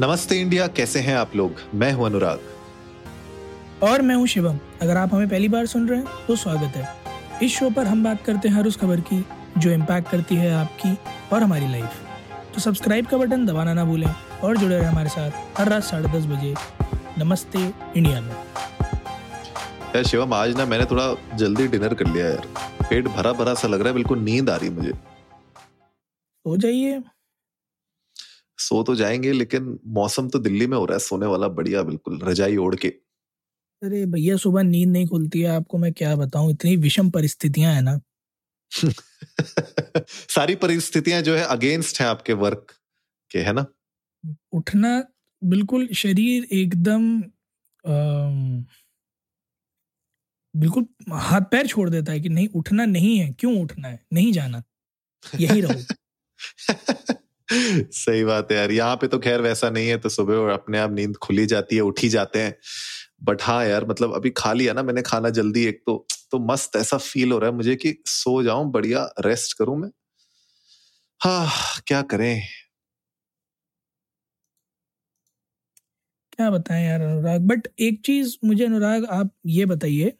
नमस्ते इंडिया कैसे हैं आप लोग? मैं हूँ अनुराग। और मैं हूँ शिवम। अगर आप हमें पहली बार सुन रहे हैं तो स्वागत है। इस शो पर हम बात करते हैं हर उस खबर की जो इम्पैक्ट करती है आपकी और हमारी लाइफ तो सब्सक्राइब का बटन दबाना ना भूलें और जुड़े रहे हमारे साथ हर रात साढ़े दस बजे। नमस्ते इंडिया में। यार शिवम आज ना मैंने थोड़ा जल्दी डिनर कर लिया यार। पेट भरा भरा सा लग रहा है बिल्कुल नींद आ रही है मुझे। हो जाइए। सो तो जाएँगे लेकिन मौसम तो दिल्ली में हो रहा है सोने वाला बढ़िया बिल्कुल रजाई ओढ़ के। अरे भैया सुबह नींद नहीं खुलती है आपको मैं क्या बताऊँ? इतनी विषम परिस्थितियाँ है ना। सारी परिस्थितियाँ जो है अगेंस्ट है आपके वर्क के है ना? उठना बिल्कुल शरीर एकदम बिल्कुल हाथ पैर छोड़ देता है कि नहीं उठना नहीं है क्यों उठना है? नहीं जाना यही रहो। सही बात है यार। यहाँ पे तो खैर वैसा नहीं है तो सुबह और अपने आप नींद खुली जाती है, उठी जाते हैं। बट हाँ यार मतलब अभी खा लिया ना मैंने खाना जल्दी, एक तो तो मस्त ऐसा फील हो रहा है मुझे कि सो जाऊँ, बढ़िया रेस्ट करूँ मैं। हाँ क्या करें? क्या बताएँ यार अनुराग? बट एक चीज़ मुझे अनुराग, आप ये बताइए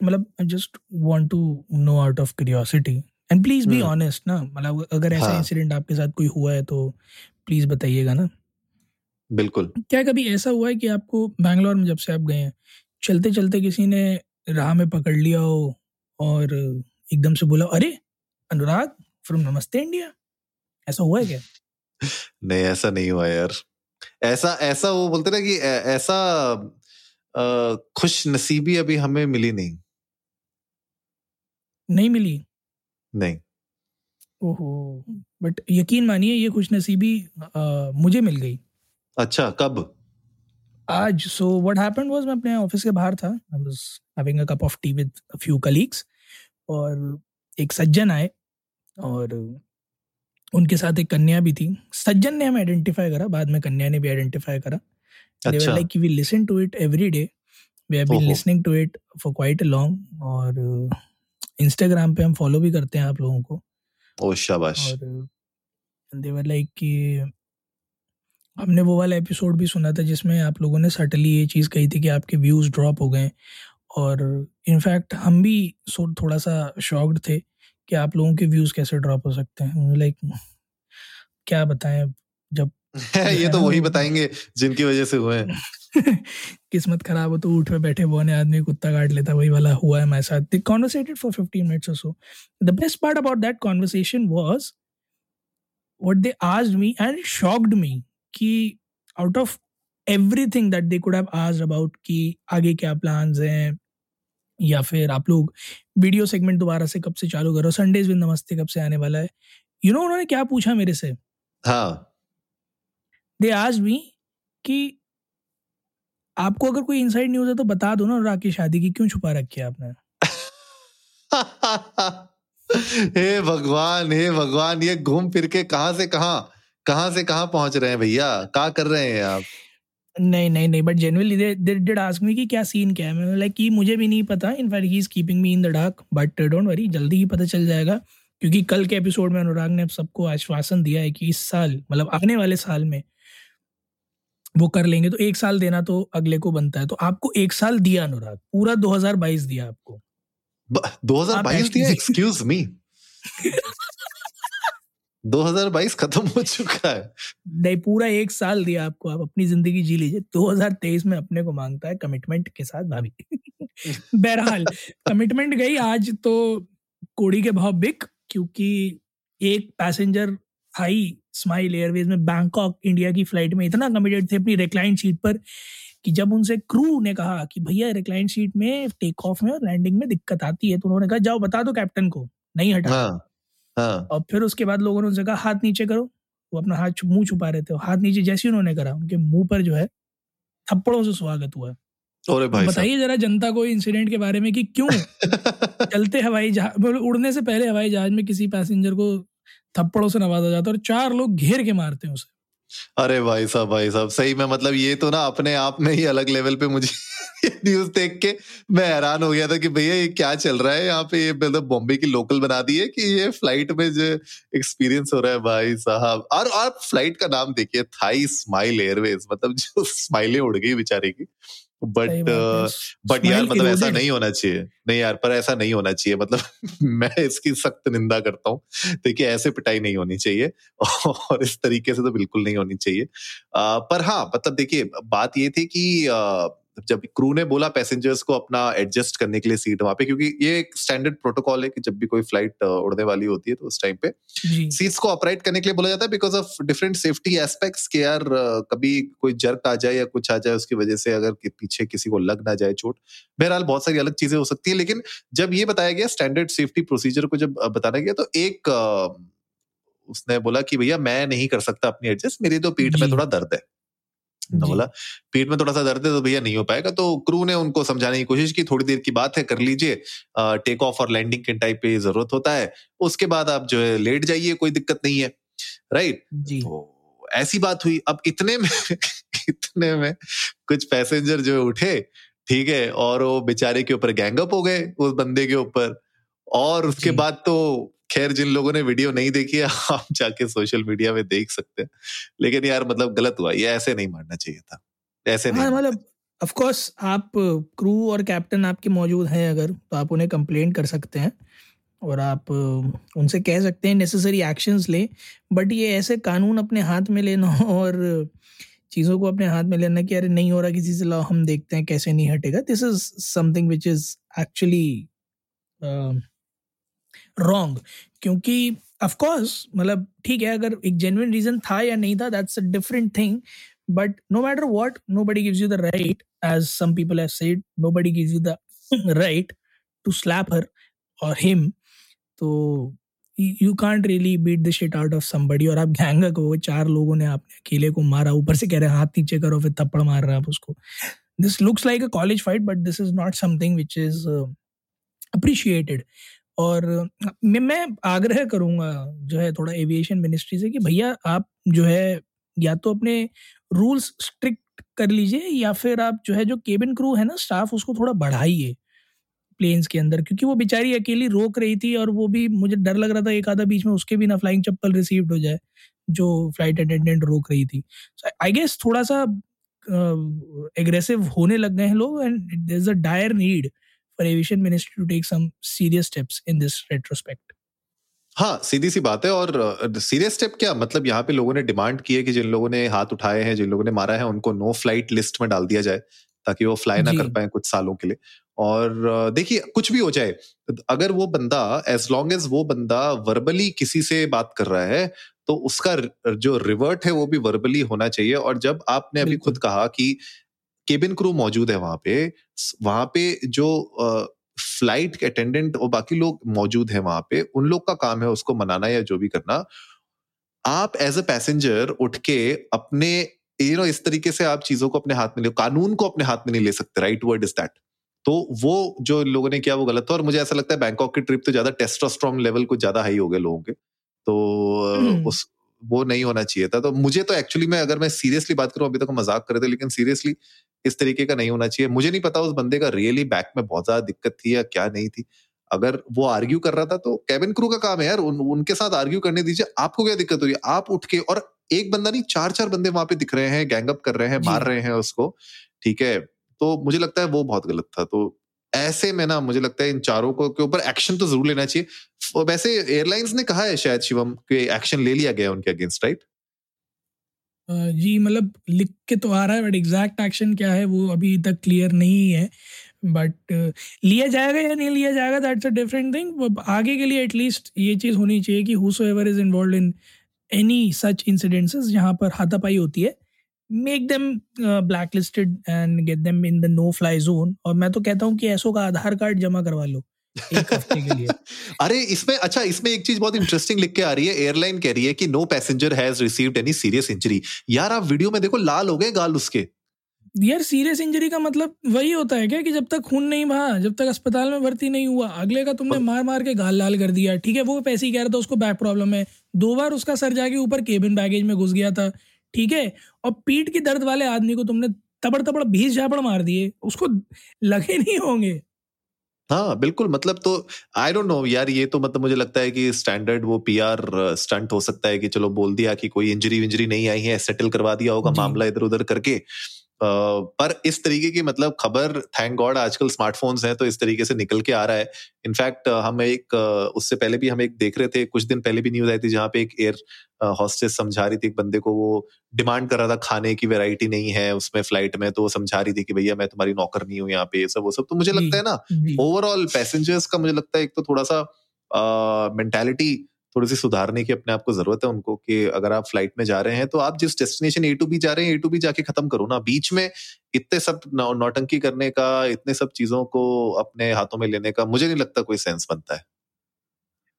मतलब I just want to know out of curiosity and please be honest ना मतलब अगर ऐसा इंसिडेंट हाँ. आपके साथ कोई हुआ है तो प्लीज़ बताइएगा ना। बिल्कुल। क्या कभी ऐसा हुआ है कि आपको बैंगलोर में जब से आप गए हैं चलते चलते किसी ने राह में पकड़ लिया हो और एकदम से बोला अरे अनुराग फ्रॉम नमस्ते इंडिया ऐसा हुआ है क्या? नहीं ऐसा नहीं हुआ यार। ऐसा ऐसा वो बोलते ना कि ऐसा खुश नसीबी अभी हमें मिली नहीं। नहीं मिली? नहीं। ओहो बट यकीन मानिए ये खुश नसीबी मुझे मिल गई। अच्छा कब? आज सो व्हाट हैपेंड वाज मैं अपने ऑफ़िस के बाहर था। I was having a cup of tea with a few colleagues और एक सज्जन आए और उनके साथ एक कन्या भी थी। सज्जन ने हमें आइडेंटिफाई करा बाद में कन्या ने भी आइडेंटिफाई करा। They were like we listen to it every day we have been listening to it for quite a long और इंस्टाग्राम पे हम फॉलो भी करते हैं आप लोगों को। ओ शाबाश। और दे लाइक कि हमने वो वाला एपिसोड भी सुना था जिसमें आप लोगों ने सटली ये चीज़ कही थी कि आपके व्यूज़ ड्रॉप हो गए। और इनफैक्ट हम भी थोड़ा सा शॉक्ड थे कि आप लोगों के व्यूज़ कैसे ड्रॉप हो सकते हैं। लाइक क्या बताएँ जब ये तो वही बताएँगे जिनकी वजह से हुए हैं। किस्मत खराब हो तो उठ पे बैठे वो ने आदमी कुत्ता काट लेता वही वाला हुआ है हमारे साथ। कॉन्वर्सेटेड फॉर फिफ्टीन मिनट्स और so the best part about that conversation was what they asked me and shocked me कि out of everything that they could have asked about कि आगे क्या प्लान्स हैं या फिर आप लोग वीडियो सेगमेंट दोबारा से कब से चालू करो? संडेज विद नमस्ते कब से आने वाला है? यू you नो know, उन्होंने क्या पूछा मेरे से? हाँ। दे आज मी कि आपको अगर कोई इनसाइड न्यूज़ है तो बता दो ना अनुराग की शादी की क्यों छुपा रखी है आपने? हे भगवान हे भगवान ये घूम फिर के कहाँ से कहाँ कहाँ से कहाँ पहुँच रहे हैं भैया? क्या कर रहे हैं आप? नहीं नहीं नहीं but genuinely they they did ask me कि क्या सीन क्या है? मैं लाइक कि मुझे भी नहीं पता in fact he is keeping me in the dark but don't worry जल्दी ही पता चल जाएगा क्योंकि कल के एपिसोड में अनुराग ने सबको आश्वासन दिया है कि इस साल मतलब आने वाले साल में वो कर लेंगे तो एक साल देना तो अगले को बनता है। तो आपको एक साल दिया अनुराग पूरा 2022 दिया आपको। 2022 दिया? एक्सक्यूज मी 2022 खत्म हो चुका है। नहीं पूरा एक साल दिया आपको। आप अपनी ज़िंदगी जी लीजिए। 2023 में अपने को माँगता है कमिटमेंट के साथ भाभी। बहरहाल कमिटमेंट गई आज तो कोड़ी के भाव बिक क्योंकि एक पैसेंजर आई स्माइल एयरवेज में बैंकॉक इंडिया की फ़्लाइट में इतना कमिटेड थे अपनी रिक्लाइन सीट पर कि जब उनसे क्रू ने कहा कि भैया रिक्लाइन सीट में टेक ऑफ़ में और लैंडिंग में दिक्कत आती है तो उन्होंने कहा जाओ बता दो कैप्टन को नहीं हटा। हाँ, हाँ. और फिर उसके बाद लोगों ने उनसे कहा हाथ नीचे करो। वो अपना हाथ मुँह छुपा रहे थे। हाथ नीचे जैसे उन्होंने करा उनके मुँह पर जो है थप्पड़ों से स्वागत हुआ। और भाई बताइए जरा जनता को इंसिडेंट के बारे में कि क्यों चलते हवाई जहाज़ मतलब उड़ने से पहले हवाई जहाज़ में किसी पैसेंजर को थप्पड़ों से नवाजा जाता है और चार लोग घेर के मारते हैं उसे। अरे भाई साहब भाई साहब, सही में मतलब ये तो ना अपने आप में ही अलग लेवल पे मुझे न्यूज़ देख के मैं हैरान हो गया था कि भैया ये क्या चल रहा है? यहाँ पे ये मतलब बॉम्बे की लोकल बना दी है कि ये फ़्लाइट में जो एक्सपीरियंस हो रहा है भाई साहब। और आप फ़्लाइट का नाम देखिए थाई स्माइल एयरवेज मतलब जो स्माइलें उड़ गई बेचारे की। बट बट uh, यार मतलब ऐसा नहीं होना चाहिए। नहीं यार पर ऐसा नहीं होना चाहिए। मतलब मैं इसकी सख्त निंदा करता हूँ। देखिए ऐसे पिटाई नहीं होनी चाहिए। और इस तरीके से तो बिल्कुल नहीं होनी चाहिए। आ, पर हाँ मतलब देखिए बात ये थी कि जब क्रू ने बोला पैसेंजर्स को अपना एडजस्ट करने के लिए सीट वहाँ पे क्योंकि ये एक स्टैंडर्ड प्रोटोकॉल है कि जब भी कोई फ़्लाइट उड़ने वाली होती है तो उस टाइम पे सीट्स को अपराइट करने के लिए बोला जाता है because of different safety aspects के यार कभी कोई जर्क आ जाए या कुछ आ जाए उसकी वजह से अगर पीछे किसी को लग ना जाए चोट। बहरहाल बहुत सारी अलग चीज़ें हो सकती है लेकिन जब ये बताया गया स्टैंडर्ड सेफ्टी प्रोसीजर को जब बताया गया तो एक उसने बोला कि भैया मैं नहीं कर सकता अपनी एडजस्ट मेरी तो पीठ में थोड़ा दर्द है। तो बोला पेट में थोड़ा सा दर्द है तो भैया नहीं हो पाएगा। तो क्रू ने उनको समझाने की कोशिश की थोड़ी देर की बात है कर लीजिए। टेक ऑफ़ और लैंडिंग के टाइप पे ज़रूरत होता है। उसके बाद आप जो है लेट जाइए कोई दिक्कत नहीं है। राइट तो ऐसी बात हुई। अब इतने में इतने में कुछ पैसेंजर जो उठे ठीक है और वो बेचारे के ऊपर गैंगअप हो गए उस बंदे के ऊपर। और उसके बाद तो खैर जिन लोगों ने वीडियो नहीं देखी है आप जाके सोशल मीडिया में देख सकते हैं। लेकिन यार मतलब गलत हुआ ये ऐसे नहीं मारना चाहिए था। ऐसे नहीं हाँ, मतलब ऑफ़ कोर्स आप क्रू और कैप्टन आपके मौजूद हैं अगर तो आप उन्हें कंप्लेन कर सकते हैं और आप उनसे कह सकते हैं नेसेसरी एक्शंस लें। बट ये ऐसे कानून अपने हाथ में लेना और चीज़ों को अपने हाथ में लेना कि अरे नहीं हो रहा किसी से लाओ हम देखते हैं कैसे नहीं हटेगा। This is something which is actually wrong क्योंकि ऑफ़ कोर्स मतलब ठीक है, अगर एक जेन्युइन रीजन था या नहीं था that's a different thing but no matter what nobody gives you the right as some people have said nobody gives you the right to slap her or him तो you can't really beat the shit out of somebody और आप gang को चार लोगों ने आपने अकेले को मारा, ऊपर से कह रहे हैं, हाथ नीचे करो, फिर थप्पड़ मार रहे हैं आप उसको। This looks like a college fight but this is not something which is appreciated और मैं आग्रह करूँगा जो है थोड़ा एविएशन मिनिस्ट्री से कि भैया आप जो है या तो अपने रूल्स स्ट्रिक्ट कर लीजिए या फिर आप जो है जो केबिन क्रू है ना स्टाफ उसको थोड़ा बढ़ाइए प्लेन्स के अंदर। क्योंकि वो बेचारी अकेली रोक रही थी और वो भी, मुझे डर लग रहा था एक आधा बीच में उसके भी ना फ्लाइंग चप्पल रिसीव्ड हो जाए, जो फ़्लाइट अटेंडेंट रोक रही थी। आई गेस थोड़ा सा एग्रेसिव होने लग गए हैं लोग and there is a dire need for aviation ministry to take some serious steps in this retrospect. हाँ सीधी सी बात है और सीरियस स्टेप क्या? मतलब यहाँ पे लोगों ने डिमांड की है कि जिन लोगों ने हाथ उठाए हैं जिन लोगों ने मारा है उनको नो फ़्लाइट लिस्ट में डाल दिया जाए ताकि वो फ्लाई ना कर पाए कुछ सालों के लिए। और देखिए कुछ भी हो जाए अगर वो बंदा एज लॉन्ग एज वो बंदा वर्बली किसी से बात कर रहा है तो उसका जो रिवर्ट है वो भी वर्बली होना चाहिए। और जब आपने अभी खुद कहा कि केबिन क्रू मौजूद है वहाँ पे। वहाँ पे जो फ़्लाइट के अटेंडेंट और बाकी लोग मौजूद है वहाँ पे उन लोग का काम है उसको मनाना या जो भी करना। आप एज अ पैसेंजर उठ के अपने यू नो इस तरीके से आप चीज़ों को अपने हाथ में ले कानून को अपने हाथ में नहीं ले सकते राइट वर्ड इज़ दैट तो वो जो लोगों ने किया वो गलत था और मुझे ऐसा लगता है बैंकॉक की ट्रिप तो ज़्यादा टेस्टोस्ट्रॉन लेवल कुछ ज़्यादा हाई हो गए लोगों के। तो हम्म। उस वो नहीं होना चाहिए था। तो मुझे तो एक्चुअली मैं अगर मैं सीरियसली बात करूँ अभी तक मज़ाक कर रहे थे लेकिन सीरियसली इस तरीके का नहीं होना चाहिए। मुझे नहीं पता उस बंदे का रियली बैक में बहुत ज़्यादा दिक्कत थी या क्या नहीं थी। अगर वो आर्ग्यू कर रहा था तो कैबिन क्रू का काम है यार उन, उनके साथ आर्ग्यू करने दीजिए आपको क्या दिक्कत हो रही है? आप उठ के और एक बंदा नहीं चार चार बंदे वहाँ पे दिख रहे हैं गैंगअप कर रहे हैं मार रहे हैं उसको ठीक है? तो मुझे लगता है वो बहुत गलत था। तो ऐसे में ना मुझे लगता है इन चारों को के ऊपर एक्शन तो ज़रूर लेना चाहिए। वैसे एयरलाइंस ने कहा है शायद शिवम के एक्शन ले लिया गया उनके अगेंस्ट राइट जी मतलब लिख के तो आ रहा है बट एग्जैक्ट एक्शन क्या है, वो अभी तक क्लियर नहीं है। बट लिया जाएगा या नहीं लिया जाएगा दैट्स अ डिफरेंट थिंग आगे के लिए एटलीस्ट ये चीज़ होनी चाहिए कि whosoever is involve in any such incidences जहाँ पर हाथापाई होती है make them black listed and get them in the no fly zone और मैं तो कहता हूँ कि ऐसो का आधार कार्ड जमा करवा लो। अरे इसमें अच्छा इसमें एक चीज़ बहुत इंटरेस्टिंग लिख के आ रही है। एयरलाइन कह रही है कि no passenger has received any serious injury यार आप वीडियो में देखो लाल हो गए गाल उसके। यार सीरियस इंजरी का मतलब वही होता है क्या कि जब तक खून नहीं बहा जब तक अस्पताल में भर्ती नहीं हुआ अगले का तुमने मार मार के गाल लाल कर दिया। ठीक है वो पैसे ही कह रहा था उसको बैक प्रॉब्लम है। दो बार उसका सर जाके ऊपर केबिन बैगेज में घुस गया था। ठीक है और पीठ के दर्द वाले आदमी को तुमने तबड़ तबड़ बीस झापड़ मार दिए। उसको लगे नहीं होंगे। हाँ बिल्कुल मतलब तो आई डोंट नो यार ये तो मतलब मुझे लगता है कि स्टैंडर्ड वो पीआर स्टंट हो सकता है कि चलो बोल दिया कि कोई इंजरी विंजरी नहीं आई है सेटल करवा दिया होगा मामला इधर उधर करके। पर इस तरीके की मतलब खबर थैंक गॉड आजकल स्मार्टफोन्स हैं तो इस तरीके से निकल के आ रहा है। इनफैक्ट हम एक उससे पहले भी हम एक देख रहे थे कुछ दिन पहले भी न्यूज़ आई थी जहाँ पे एक एयर हॉस्टेस समझा रही थी एक बंदे को वो डिमांड कर रहा था खाने की वेराइटी नहीं है उसमें फ़्लाइट में तो वो समझा रही थी कि भैया मैं तुम्हारी नौकर नहीं हूँ यहाँ पे सब वो सब। तो मुझे लगता है ना ओवरऑल पैसेंजर्स का मुझे लगता है एक तो थोड़ा सा मेंटेलिटी थोड़ी सी सुधारने की अपने आप को ज़रूरत है उनको कि अगर आप फ़्लाइट में जा रहे हैं तो आप जिस डेस्टिनेशन ए टू बी जा रहे हैं ए टू बी जाके खत्म करो ना। बीच में इतने सब नौटंकी करने का, इतने सब चीज़ों को अपने हाथों में लेने का मुझे नहीं लगता कोई सेंस बनता है।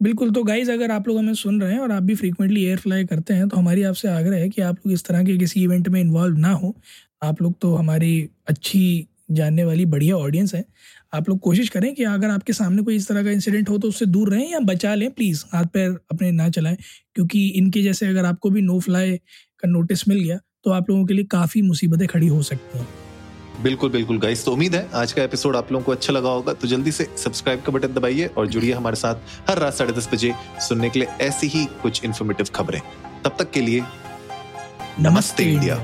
बिल्कुल तो गाइज़ अगर आप लोग हमें सुन रहे हैं और आप भी फ्रीक्वेंटली एयर फ्लाई करते हैं तो हमारी आपसे आग्रह है कि आप लोग इस तरह के किसी इवेंट में इन्वॉल्व ना हो। आप लोग तो हमारी अच्छी जानने वाली, बढ़िया ऑडियंस है। आप लोग कोशिश करें कि अगर आपके सामने कोई इस तरह का इंसिडेंट हो तो उससे दूर रहें या बचा लें प्लीज़ हाथ पैर अपने ना चलाएँ क्योंकि इनके जैसे अगर आपको भी नो फ्लाई का नोटिस मिल गया तो आप लोगों के लिए काफ़ी मुसीबतें खड़ी हो सकती हैं। बिल्कुल बिल्कुल गाइस तो उम्मीद है आज का एपिसोड आप लोगों को अच्छा लगा होगा तो जल्दी से सब्सक्राइब का बटन दबाइए और जुड़िए हमारे साथ हर रात साढ़े दस बजे सुनने के लिए ऐसी ही कुछ इन्फॉर्मेटिव खबरें। तब तक के लिए नमस्ते इंडिया